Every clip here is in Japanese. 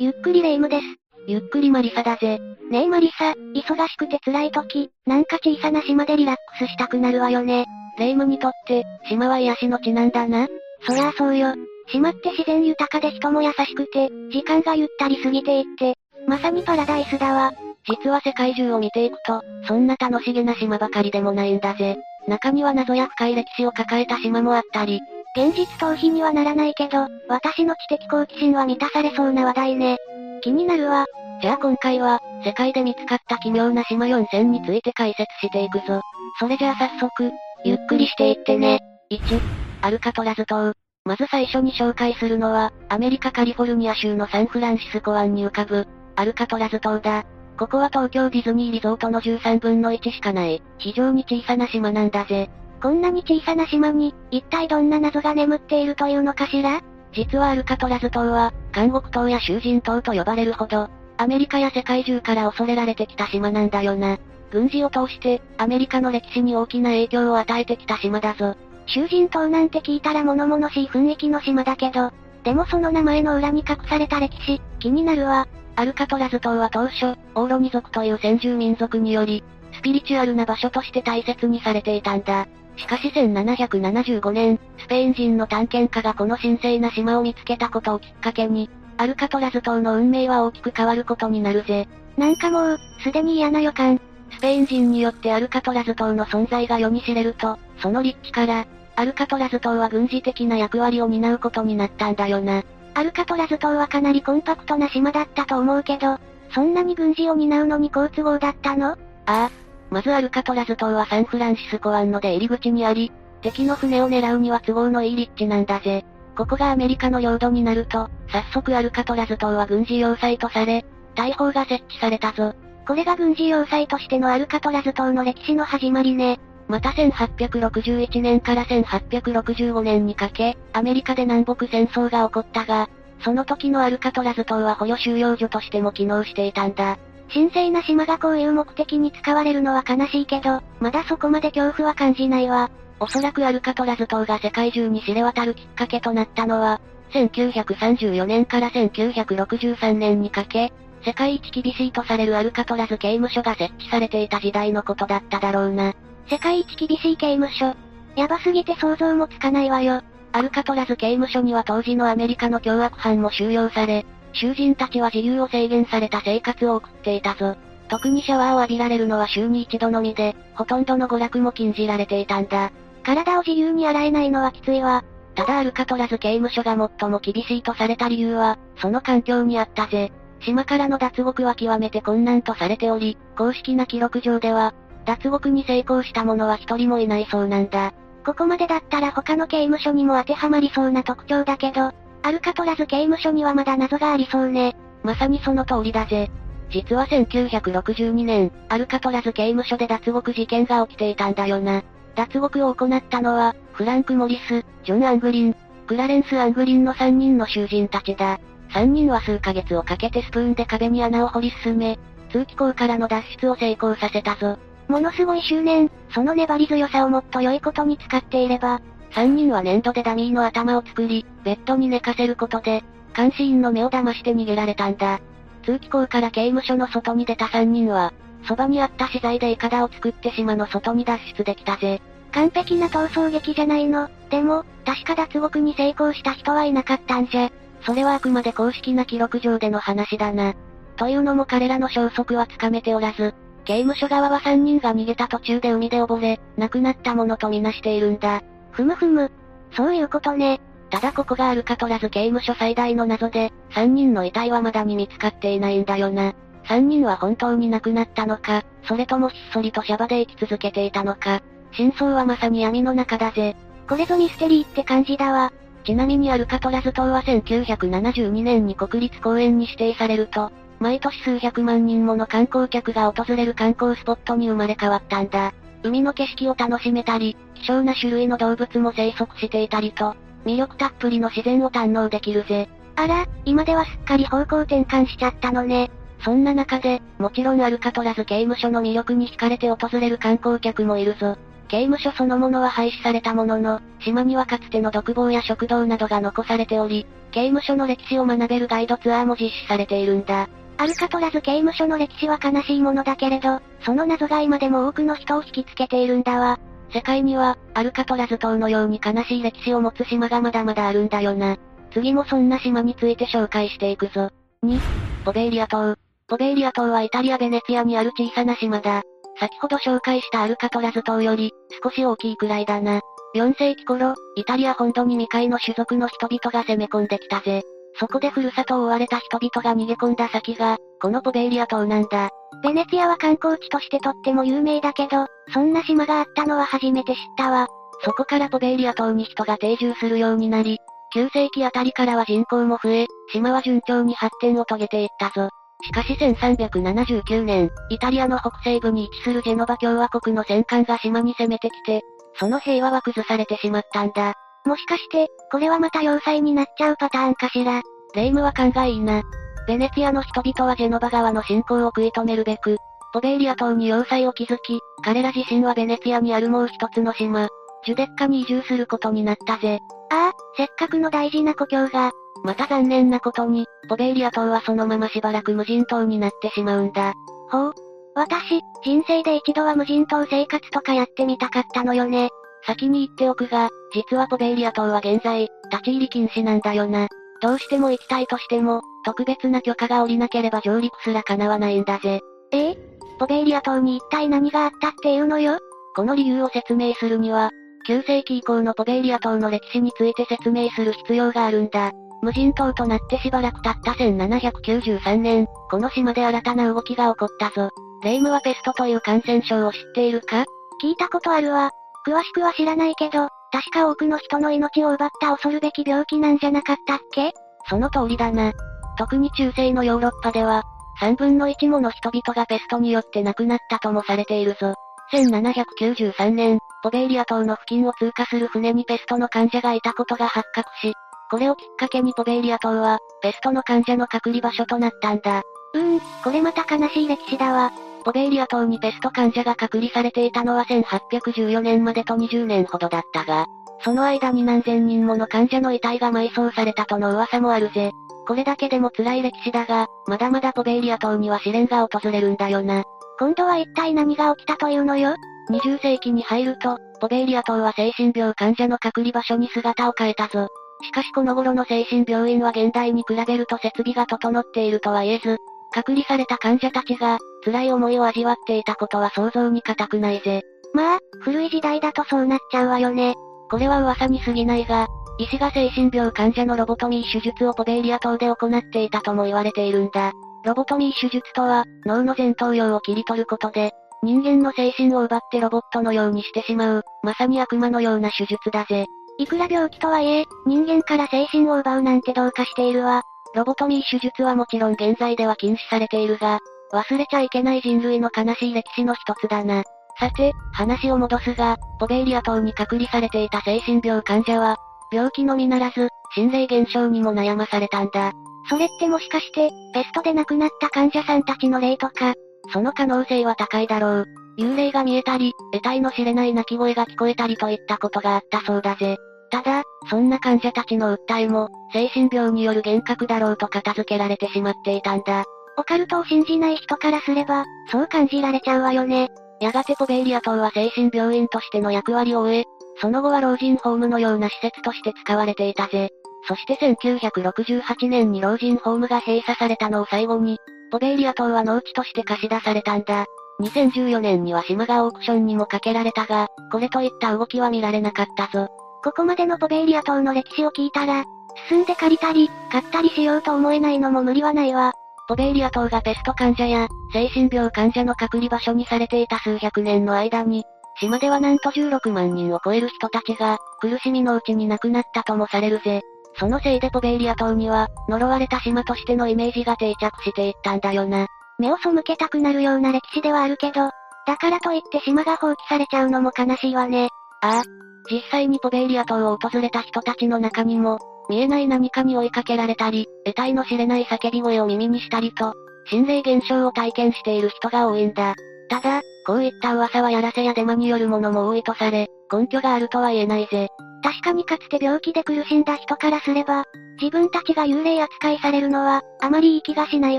ゆっくりレ夢ムです。ゆっくりマリサだぜ。ねえマリサ、忙しくて辛い時、なんか小さな島でリラックスしたくなるわよね。レ夢ムにとって、島は癒しの地なんだな。そりゃあそうよ。島って自然豊かで人も優しくて、時間がゆったり過ぎていって、まさにパラダイスだわ。実は世界中を見ていくと、そんな楽しげな島ばかりでもないんだぜ。中には謎や深い歴史を抱えた島もあったり、現実逃避にはならないけど、私の知的好奇心は満たされそうな話題ね。気になるわ。じゃあ今回は、世界で見つかった奇妙な島4選について解説していくぞ。それじゃあ早速、ゆっくりしていってね。1、アルカトラズ島。まず最初に紹介するのは、アメリカカリフォルニア州のサンフランシスコ湾に浮かぶ、アルカトラズ島だ。ここは東京ディズニーリゾートの13分の1しかない、非常に小さな島なんだぜ。こんなに小さな島に、一体どんな謎が眠っているというのかしら？実はアルカトラズ島は、監獄島や囚人島と呼ばれるほど、アメリカや世界中から恐れられてきた島なんだよな。軍事を通して、アメリカの歴史に大きな影響を与えてきた島だぞ。囚人島なんて聞いたら物々しい雰囲気の島だけど、でもその名前の裏に隠された歴史、気になるわ。アルカトラズ島は当初、オーロニ族という先住民族により、スピリチュアルな場所として大切にされていたんだ。しかし1775年、スペイン人の探検家がこの神聖な島を見つけたことをきっかけに、アルカトラズ島の運命は大きく変わることになるぜ。なんかもう、すでに嫌な予感。スペイン人によってアルカトラズ島の存在が世に知れると、その立地から、アルカトラズ島は軍事的な役割を担うことになったんだよな。アルカトラズ島はかなりコンパクトな島だったと思うけど、そんなに軍事を担うのに好都合だったの？ああ。まずアルカトラズ島はサンフランシスコ湾の出入り口にあり、敵の船を狙うには都合のいい立地なんだぜ。ここがアメリカの領土になると、早速アルカトラズ島は軍事要塞とされ、大砲が設置されたぞ。これが軍事要塞としてのアルカトラズ島の歴史の始まりね。また1861年から1865年にかけ、アメリカで南北戦争が起こったが、その時のアルカトラズ島は捕虜収容所としても機能していたんだ。神聖な島がこういう目的に使われるのは悲しいけど、まだそこまで恐怖は感じないわ。おそらくアルカトラズ島が世界中に知れ渡るきっかけとなったのは、1934年から1963年にかけ、世界一厳しいとされるアルカトラズ刑務所が設置されていた時代のことだっただろうな。世界一厳しい刑務所。やばすぎて想像もつかないわよ。アルカトラズ刑務所には当時のアメリカの凶悪犯も収容され、囚人たちは自由を制限された生活を送っていたぞ。特にシャワーを浴びられるのは週に一度のみで、ほとんどの娯楽も禁じられていたんだ。体を自由に洗えないのはきついわ。ただアルカトラズ刑務所が最も厳しいとされた理由は、その環境にあったぜ。島からの脱獄は極めて困難とされており、公式な記録上では、脱獄に成功した者は一人もいないそうなんだ。ここまでだったら他の刑務所にも当てはまりそうな特徴だけど、アルカトラズ刑務所にはまだ謎がありそうね。まさにその通りだぜ。実は1962年、アルカトラズ刑務所で脱獄事件が起きていたんだよな。脱獄を行ったのは、フランク・モリス、ジョン・アングリン、クラレンス・アングリンの3人の囚人たちだ。3人は数ヶ月をかけてスプーンで壁に穴を掘り進め、通気口からの脱出を成功させたぞ。ものすごい執念、その粘り強さをもっと良いことに使っていれば、3人は粘土でダミーの頭を作り、ベッドに寝かせることで、監視員の目を騙して逃げられたんだ。通気口から刑務所の外に出た3人は、そばにあった資材でイカダを作って島の外に脱出できたぜ。完璧な逃走劇じゃないの。でも、確か脱獄に成功した人はいなかったんじゃ。それはあくまで公式な記録上での話だな。というのも彼らの消息はつかめておらず、刑務所側は3人が逃げた途中で海で溺れ、亡くなったものとみなしているんだ。ふむふむ。そういうことね。ただここがアルカトラズ刑務所最大の謎で、3人の遺体は未だに見つかっていないんだよな。3人は本当に亡くなったのか、それともひっそりとシャバで生き続けていたのか。真相はまさに闇の中だぜ。これぞミステリーって感じだわ。ちなみにアルカトラズ島は1972年に国立公園に指定されると、毎年数百万人もの観光客が訪れる観光スポットに生まれ変わったんだ。海の景色を楽しめたり、希少な種類の動物も生息していたりと、魅力たっぷりの自然を堪能できるぜ。あら、今ではすっかり方向転換しちゃったのね。そんな中で、もちろんアルカトラズ刑務所の魅力に惹かれて訪れる観光客もいるぞ。刑務所そのものは廃止されたものの、島にはかつての独房や食堂などが残されており、刑務所の歴史を学べるガイドツアーも実施されているんだ。アルカトラズ刑務所の歴史は悲しいものだけれど、その謎が今でも多くの人を引きつけているんだわ。世界には、アルカトラズ島のように悲しい歴史を持つ島がまだまだあるんだよな。次もそんな島について紹介していくぞ。2、ポベーリア島。ポベーリア島はイタリア・ベネツィアにある小さな島だ。先ほど紹介したアルカトラズ島より、少し大きいくらいだな。4世紀頃、イタリア本土に未開の種族の人々が攻め込んできたぜ。そこでふるさとを追われた人々が逃げ込んだ先が、このポベーリア島なんだ。ベネツィアは観光地としてとっても有名だけど、そんな島があったのは初めて知ったわ。そこからポベーリア島に人が定住するようになり、9世紀あたりからは人口も増え、島は順調に発展を遂げていったぞ。しかし1379年、イタリアの北西部に位置するジェノバ共和国の戦艦が島に攻めてきて、その平和は崩されてしまったんだ。もしかして、これはまた要塞になっちゃうパターンかしら。レイムは勘がいいな。ベネツィアの人々はジェノバ川の侵攻を食い止めるべく、ポベーリア島に要塞を築き、彼ら自身はベネツィアにあるもう一つの島、ジュデッカに移住することになったぜ。ああ、せっかくの大事な故郷が、また残念なことに、ポベーリア島はそのまましばらく無人島になってしまうんだ。ほう。私、人生で一度は無人島生活とかやってみたかったのよね。先に言っておくが、実はポベーリア島は現在、立ち入り禁止なんだよな。どうしても行きたいとしても、特別な許可が下りなければ上陸すら叶わないんだぜ。え？えポベーリア島に一体何があったっていうのよ？この理由を説明するには、9世紀以降のポベーリア島の歴史について説明する必要があるんだ。無人島となってしばらく経った1793年、この島で新たな動きが起こったぞ。レイムはペストという感染症を知っているか？聞いたことあるわ。詳しくは知らないけど、確か多くの人の命を奪った恐るべき病気なんじゃなかったっけ？その通りだな。特に中世のヨーロッパでは、3分の1もの人々がペストによって亡くなったともされているぞ。1793年、ポベーリア島の付近を通過する船にペストの患者がいたことが発覚し、これをきっかけにポベーリア島は、ペストの患者の隔離場所となったんだ。うーん、これまた悲しい歴史だわ。ポベーリア島にペスト患者が隔離されていたのは1814年までと20年ほどだったが、その間に何千人もの患者の遺体が埋葬されたとの噂もあるぜ。これだけでも辛い歴史だが、まだまだポベーリア島には試練が訪れるんだよな。今度は一体何が起きたというのよ ?20 世紀に入ると、ポベーリア島は精神病患者の隔離場所に姿を変えたぞ。しかしこの頃の精神病院は現代に比べると設備が整っているとは言えず、隔離された患者たちが、辛い思いを味わっていたことは想像に難くないぜ。まあ、古い時代だとそうなっちゃうわよね。これは噂に過ぎないが、医師が精神病患者のロボトミー手術をポベーリア島で行っていたとも言われているんだ。ロボトミー手術とは、脳の前頭葉を切り取ることで、人間の精神を奪ってロボットのようにしてしまう、まさに悪魔のような手術だぜ。いくら病気とはいえ、人間から精神を奪うなんてどうかしているわ。ロボトミー手術はもちろん現在では禁止されているが、忘れちゃいけない人類の悲しい歴史の一つだな。さて、話を戻すが、ポベーリア島に隔離されていた精神病患者は、病気のみならず、心霊現象にも悩まされたんだ。それってもしかして、ペストで亡くなった患者さんたちの霊とか、その可能性は高いだろう。幽霊が見えたり、得体の知れない鳴き声が聞こえたりといったことがあったそうだぜ。ただ、そんな患者たちの訴えも、精神病による幻覚だろうと片付けられてしまっていたんだ。オカルトを信じない人からすれば、そう感じられちゃうわよね。やがてポベーリア島は精神病院としての役割を終え、その後は老人ホームのような施設として使われていたぜ。そして1968年に老人ホームが閉鎖されたのを最後に、ポベーリア島は農地として貸し出されたんだ。2014年には島がオークションにもかけられたが、これといった動きは見られなかったぞ。ここまでのポベーリア島の歴史を聞いたら、進んで借りたり、買ったりしようと思えないのも無理はないわ。ポベーリア島がペスト患者や、精神病患者の隔離場所にされていた数百年の間に、島ではなんと16万人を超える人たちが、苦しみのうちに亡くなったともされるぜ。そのせいでポベーリア島には、呪われた島としてのイメージが定着していったんだよな。目を背けたくなるような歴史ではあるけど、だからといって島が放棄されちゃうのも悲しいわね。ああ。実際にポベーリア島を訪れた人たちの中にも、見えない何かに追いかけられたり、得体の知れない叫び声を耳にしたりと、心霊現象を体験している人が多いんだ。ただ、こういった噂はやらせやデマによるものも多いとされ、根拠があるとは言えないぜ。確かにかつて病気で苦しんだ人からすれば、自分たちが幽霊扱いされるのは、あまりいい気がしない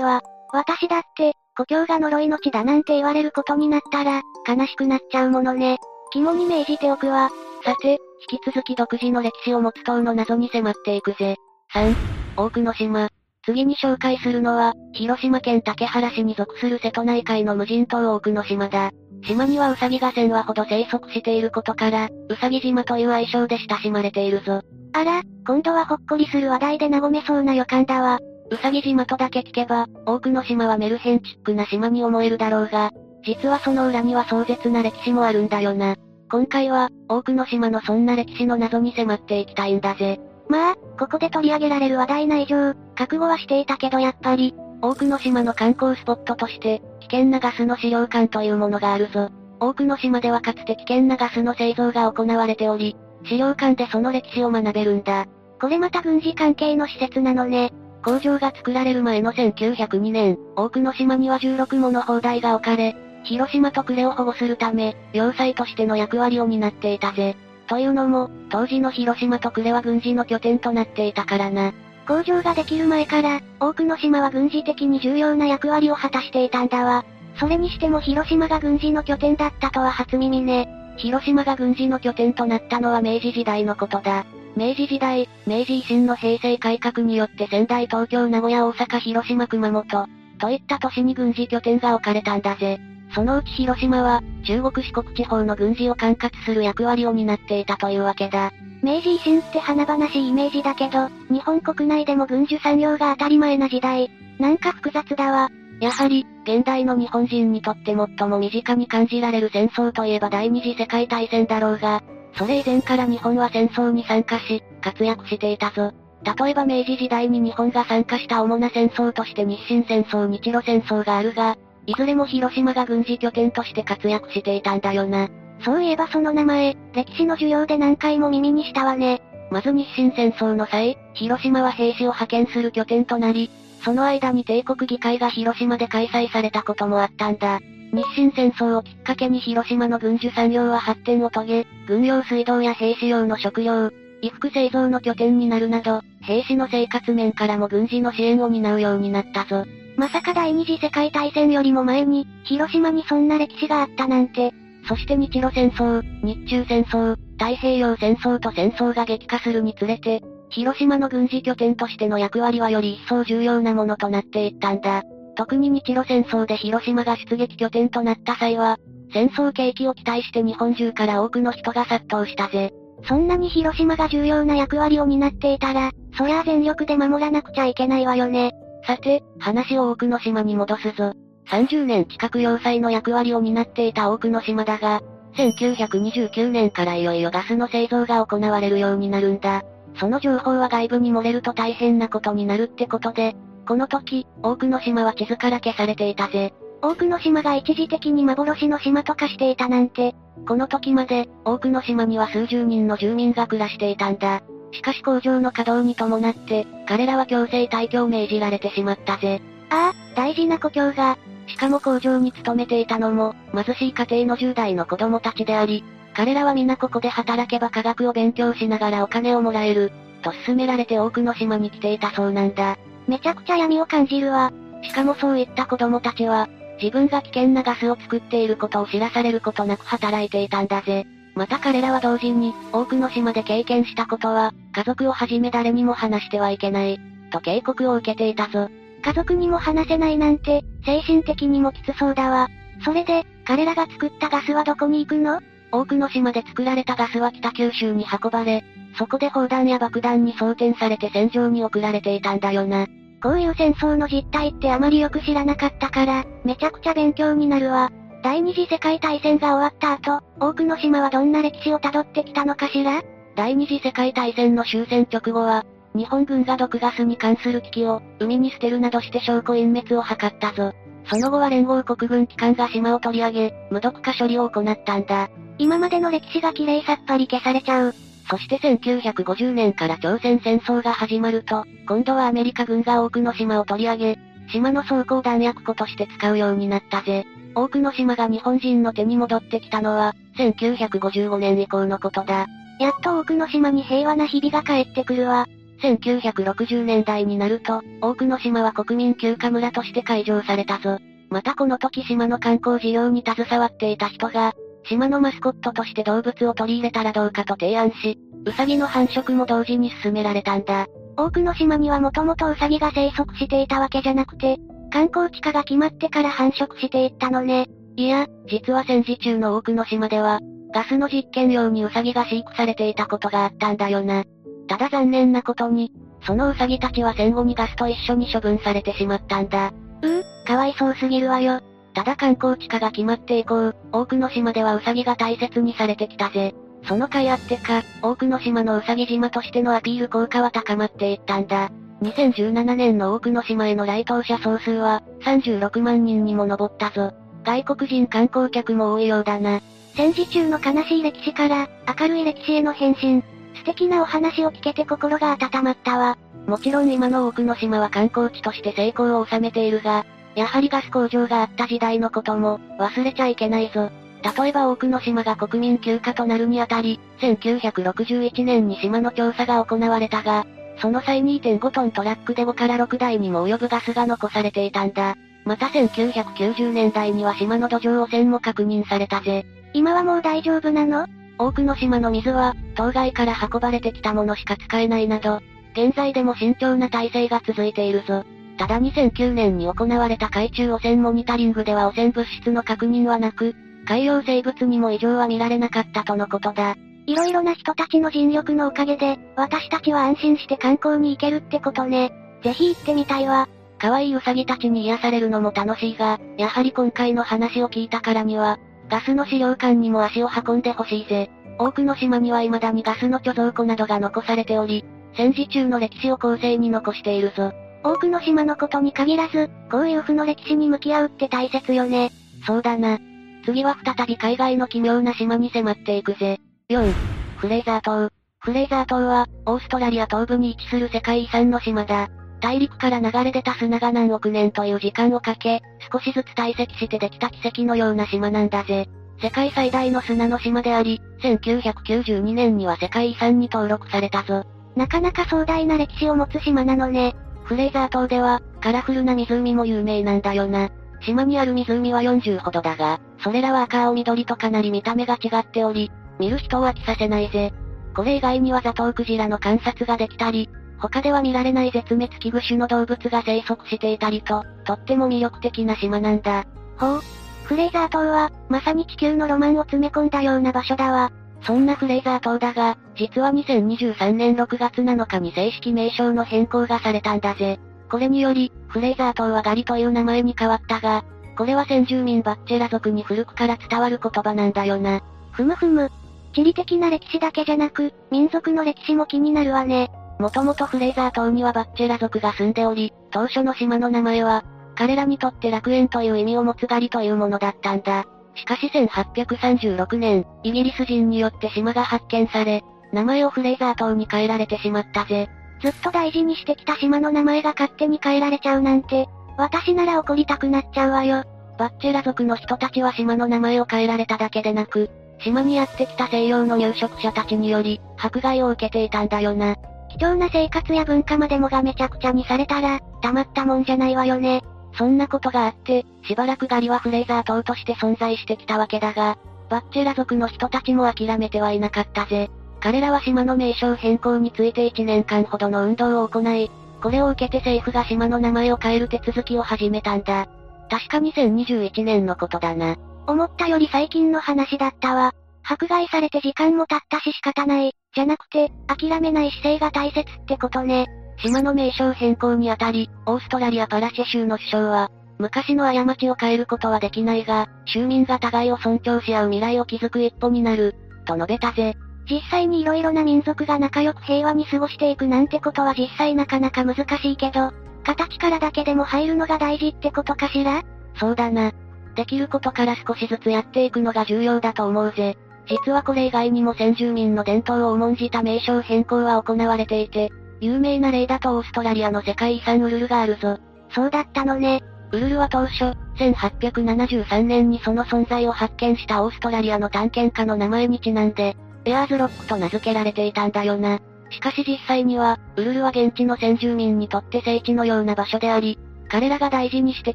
わ。私だって、故郷が呪いの地だなんて言われることになったら、悲しくなっちゃうものね。肝に銘じておくわ。さて、引き続き独自の歴史を持つ島の謎に迫っていくぜ。3、多くの島。次に紹介するのは、広島県竹原市に属する瀬戸内海の無人島多くの島だ。島にはウサギが1000羽ほど生息していることから、ウサギ島という愛称で親しまれているぞ。あら、今度はほっこりする話題で和めそうな予感だわ。ウサギ島とだけ聞けば、多くの島はメルヘンチックな島に思えるだろうが、実はその裏には壮絶な歴史もあるんだよな。今回は、多くの島のそんな歴史の謎に迫っていきたいんだぜ。まあ、ここで取り上げられる話題な以上、覚悟はしていたけどやっぱり、多くの島の観光スポットとして、危険なガスの資料館というものがあるぞ。多くの島ではかつて危険なガスの製造が行われており、資料館でその歴史を学べるんだ。これまた軍事関係の施設なのね。工場が作られる前の1902年、多くの島には16もの砲台が置かれ、広島と呉を保護するため、要塞としての役割を担っていたぜ。というのも、当時の広島と呉は軍事の拠点となっていたからな。工場ができる前から、多くの島は軍事的に重要な役割を果たしていたんだわ。それにしても広島が軍事の拠点だったとは初耳ね。広島が軍事の拠点となったのは明治時代のことだ。明治時代、明治維新の平成改革によって仙台東京名古屋大阪広島熊本、といった都市に軍事拠点が置かれたんだぜ。そのうち広島は、中国四国地方の軍事を管轄する役割を担っていたというわけだ。明治維新って華々しいイメージだけど、日本国内でも軍需産業が当たり前な時代。なんか複雑だわ。やはり、現代の日本人にとって最も身近に感じられる戦争といえば第二次世界大戦だろうが、それ以前から日本は戦争に参加し、活躍していたぞ。例えば明治時代に日本が参加した主な戦争として日清戦争日露戦争があるが、いずれも広島が軍事拠点として活躍していたんだよな。そういえばその名前、歴史の授業で何回も耳にしたわね。まず日清戦争の際、広島は兵士を派遣する拠点となり、その間に帝国議会が広島で開催されたこともあったんだ。日清戦争をきっかけに広島の軍需産業は発展を遂げ、軍用水道や兵士用の食料、衣服製造の拠点になるなど、兵士の生活面からも軍事の支援を担うようになったぞ。まさか第二次世界大戦よりも前に、広島にそんな歴史があったなんて。そして日露戦争、日中戦争、太平洋戦争と戦争が激化するにつれて、広島の軍事拠点としての役割はより一層重要なものとなっていったんだ。特に日露戦争で広島が出撃拠点となった際は、戦争景気を期待して日本中から多くの人が殺到したぜ。そんなに広島が重要な役割を担っていたら、そりゃあ全力で守らなくちゃいけないわよね。さて、話を多くの島に戻すぞ。30年近く要塞の役割を担っていた多くの島だが、1929年からいよいよガスの製造が行われるようになるんだ。その情報は外部に漏れると大変なことになるってことで、この時、多くの島は地図から消されていたぜ。多くの島が一時的に幻の島と化していたなんて、この時まで、多くの島には数十人の住民が暮らしていたんだ。しかし工場の稼働に伴って、彼らは強制退去を命じられてしまったぜ。ああ、大事な故郷が。しかも工場に勤めていたのも、貧しい家庭の10代の子供たちであり、彼らは皆ここで働けば科学を勉強しながらお金をもらえる、と勧められて多くの島に来ていたそうなんだ。めちゃくちゃ闇を感じるわ。しかもそういった子供たちは、自分が危険なガスを作っていることを知らされることなく働いていたんだぜ。また彼らは同時に、多くの島で経験したことは、家族をはじめ誰にも話してはいけない、と警告を受けていたぞ。家族にも話せないなんて、精神的にもきつそうだわ。それで、彼らが作ったガスはどこに行くの？多くの島で作られたガスは北九州に運ばれ、そこで砲弾や爆弾に装填されて戦場に送られていたんだよな。こういう戦争の実態ってあまりよく知らなかったから、めちゃくちゃ勉強になるわ。第二次世界大戦が終わった後、多くの島はどんな歴史をたどってきたのかしら？第二次世界大戦の終戦直後は、日本軍が毒ガスに関する危機を、海に捨てるなどして証拠隠滅を図ったぞ。その後は連合国軍機関が島を取り上げ、無毒化処理を行ったんだ。今までの歴史が綺麗さっぱり消されちゃう。そして1950年から朝鮮戦争が始まると、今度はアメリカ軍が多くの島を取り上げ、島の装甲弾薬庫として使うようになったぜ。多くの島が日本人の手に戻ってきたのは、1955年以降のことだ。やっと多くの島に平和な日々が帰ってくるわ。1960年代になると、多くの島は国民休暇村として開場されたぞ。またこの時島の観光事業に携わっていた人が、島のマスコットとして動物を取り入れたらどうかと提案し、ウサギの繁殖も同時に進められたんだ。多くの島にはもともとウサギが生息していたわけじゃなくて、観光地化が決まってから繁殖していったのね。いや、実は戦時中の多くの島では、ガスの実験用にウサギが飼育されていたことがあったんだよな。ただ残念なことに、そのウサギたちは戦後にガスと一緒に処分されてしまったんだ。うう、かわいそうすぎるわよ。ただ観光地化が決まって以降、多くの島ではウサギが大切にされてきたぜ。その甲斐あってか、多くの島のウサギ島としてのアピール効果は高まっていったんだ。2017年の多くの島への来島者総数は、36万人にも上ったぞ。外国人観光客も多いようだな。戦時中の悲しい歴史から、明るい歴史への変身。素敵なお話を聞けて心が温まったわ。もちろん今の多くの島は観光地として成功を収めているが、やはりガス工場があった時代のことも、忘れちゃいけないぞ。例えば多くの島が国民休暇となるにあたり、1961年に島の調査が行われたが、その際2.5トントラックで5から6台にも及ぶガスが残されていたんだ。また1990年代には島の土壌汚染も確認されたぜ。今はもう大丈夫なの？多くの島の水は、当該から運ばれてきたものしか使えないなど、現在でも慎重な体制が続いているぞ。ただ2009年に行われた海中汚染モニタリングでは汚染物質の確認はなく、海洋生物にも異常は見られなかったとのことだ。いろいろな人たちの尽力のおかげで、私たちは安心して観光に行けるってことね。ぜひ行ってみたいわ。可愛いウサギたちに癒されるのも楽しいが、やはり今回の話を聞いたからには、ガスの資料館にも足を運んでほしいぜ。多くの島には未だにガスの貯蔵庫などが残されており、戦時中の歴史を後世に残しているぞ。多くの島のことに限らず、こういう負の歴史に向き合うって大切よね。そうだな。次は再び海外の奇妙な島に迫っていくぜ。4、フレイザー島。フレイザー島は、オーストラリア東部に位置する世界遺産の島だ。大陸から流れ出た砂が何億年という時間をかけ、少しずつ堆積してできた奇跡のような島なんだぜ。世界最大の砂の島であり、1992年には世界遺産に登録されたぞ。なかなか壮大な歴史を持つ島なのね。フレイザー島では、カラフルな湖も有名なんだよな。島にある湖は40ほどだが、それらは赤青緑とかなり見た目が違っており、見る人を飽きさせないぜ。これ以外にはザトウクジラの観察ができたり、他では見られない絶滅危惧種の動物が生息していたりと、とっても魅力的な島なんだ。ほう。フレイザー島は、まさに地球のロマンを詰め込んだような場所だわ。そんなフレイザー島だが、実は2023年6月7日に正式名称の変更がされたんだぜ。これにより、フレイザー島はガリという名前に変わったが、これは先住民バッチェラ族に古くから伝わる言葉なんだよな。ふむふむ。地理的な歴史だけじゃなく、民族の歴史も気になるわね。もともとフレイザー島にはバッチェラ族が住んでおり、当初の島の名前は、彼らにとって楽園という意味を持つガリというものだったんだ。しかし1836年、イギリス人によって島が発見され、名前をフレイザー島に変えられてしまったぜ。ずっと大事にしてきた島の名前が勝手に変えられちゃうなんて、私なら怒りたくなっちゃうわよ。バッチェラ族の人たちは島の名前を変えられただけでなく、島にやってきた西洋の入植者たちにより、迫害を受けていたんだよな。貴重な生活や文化までもがめちゃくちゃにされたら、たまったもんじゃないわよね。そんなことがあって、しばらくガリはフレイザー島として存在してきたわけだが、バッチェラ族の人たちも諦めてはいなかったぜ。彼らは島の名称変更について1年間ほどの運動を行い、これを受けて政府が島の名前を変える手続きを始めたんだ。確か2021年のことだな。思ったより最近の話だったわ。迫害されて時間も経ったし仕方ない、じゃなくて、諦めない姿勢が大切ってことね。島の名称変更にあたり、オーストラリアパラシェ州の首相は、昔の過ちを変えることはできないが、州民が互いを尊重し合う未来を築く一歩になる、と述べたぜ。実際に色々な民族が仲良く平和に過ごしていくなんてことは実際なかなか難しいけど、形からだけでも入るのが大事ってことかしら？そうだな。できることから少しずつやっていくのが重要だと思うぜ。実はこれ以外にも先住民の伝統を重んじた名称変更は行われていて、有名な例だとオーストラリアの世界遺産ウルルがあるぞ。そうだったのね。ウルルは当初、1873年にその存在を発見したオーストラリアの探検家の名前にちなんで、エアーズロックと名付けられていたんだよな。しかし実際には、ウルルは現地の先住民にとって聖地のような場所であり、彼らが大事にして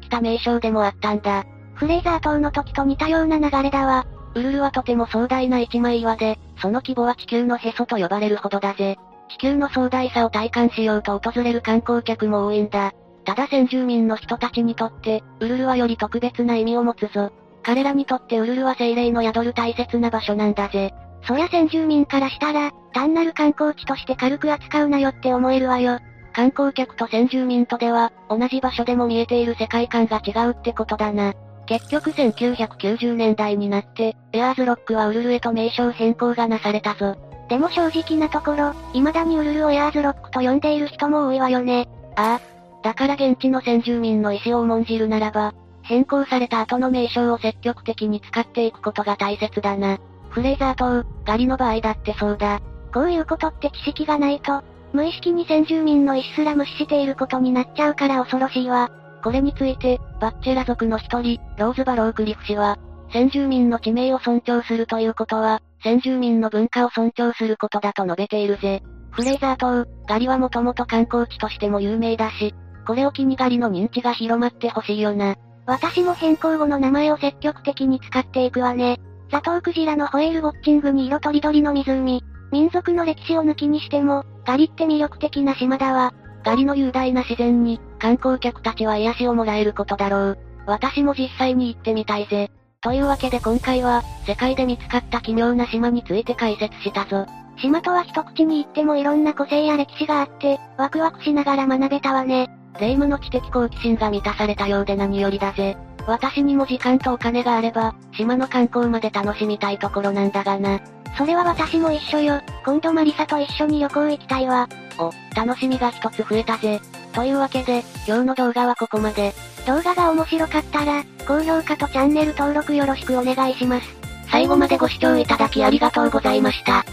きた名称でもあったんだ。フレーザー島の時と似たような流れだわ。ウルルはとても壮大な一枚岩で、その規模は地球のへそと呼ばれるほどだぜ。地球の壮大さを体感しようと訪れる観光客も多いんだ。ただ先住民の人たちにとって、ウルルはより特別な意味を持つぞ。彼らにとってウルルは精霊の宿る大切な場所なんだぜ。そりゃ先住民からしたら、単なる観光地として軽く扱うなよって思えるわよ。観光客と先住民とでは、同じ場所でも見えている世界観が違うってことだな。結局1990年代になって、エアーズロックはウルルへと名称変更がなされたぞ。でも正直なところ、未だにウルルをエアーズロックと呼んでいる人も多いわよね。ああ。だから現地の先住民の意思を重んじるならば、変更された後の名称を積極的に使っていくことが大切だな。フレーザー島、ガリの場合だってそうだ。こういうことって知識がないと、無意識に先住民の意思すら無視していることになっちゃうから恐ろしいわ。これについて、バッチェラ族の一人、ローズバロークリフ氏は、先住民の地名を尊重するということは、先住民の文化を尊重することだと述べているぜ。フレーザー島、ガリはもともと観光地としても有名だし、これを機にガリの認知が広まってほしいよな。私も変更後の名前を積極的に使っていくわね。ザトウクジラのホエールウォッチングに色とりどりの湖。民族の歴史を抜きにしても、ガリって魅力的な島だわ。ガリの雄大な自然に、観光客たちは癒しをもらえることだろう。私も実際に行ってみたいぜ。というわけで今回は、世界で見つかった奇妙な島について解説したぞ。島とは一口に言ってもいろんな個性や歴史があって、ワクワクしながら学べたわね。霊夢の知的好奇心が満たされたようで何よりだぜ。私にも時間とお金があれば、島の観光まで楽しみたいところなんだがな。それは私も一緒よ。今度マリサと一緒に旅行行きたいわ。お、楽しみが一つ増えたぜ。というわけで、今日の動画はここまで。動画が面白かったら、高評価とチャンネル登録よろしくお願いします。最後までご視聴いただきありがとうございました。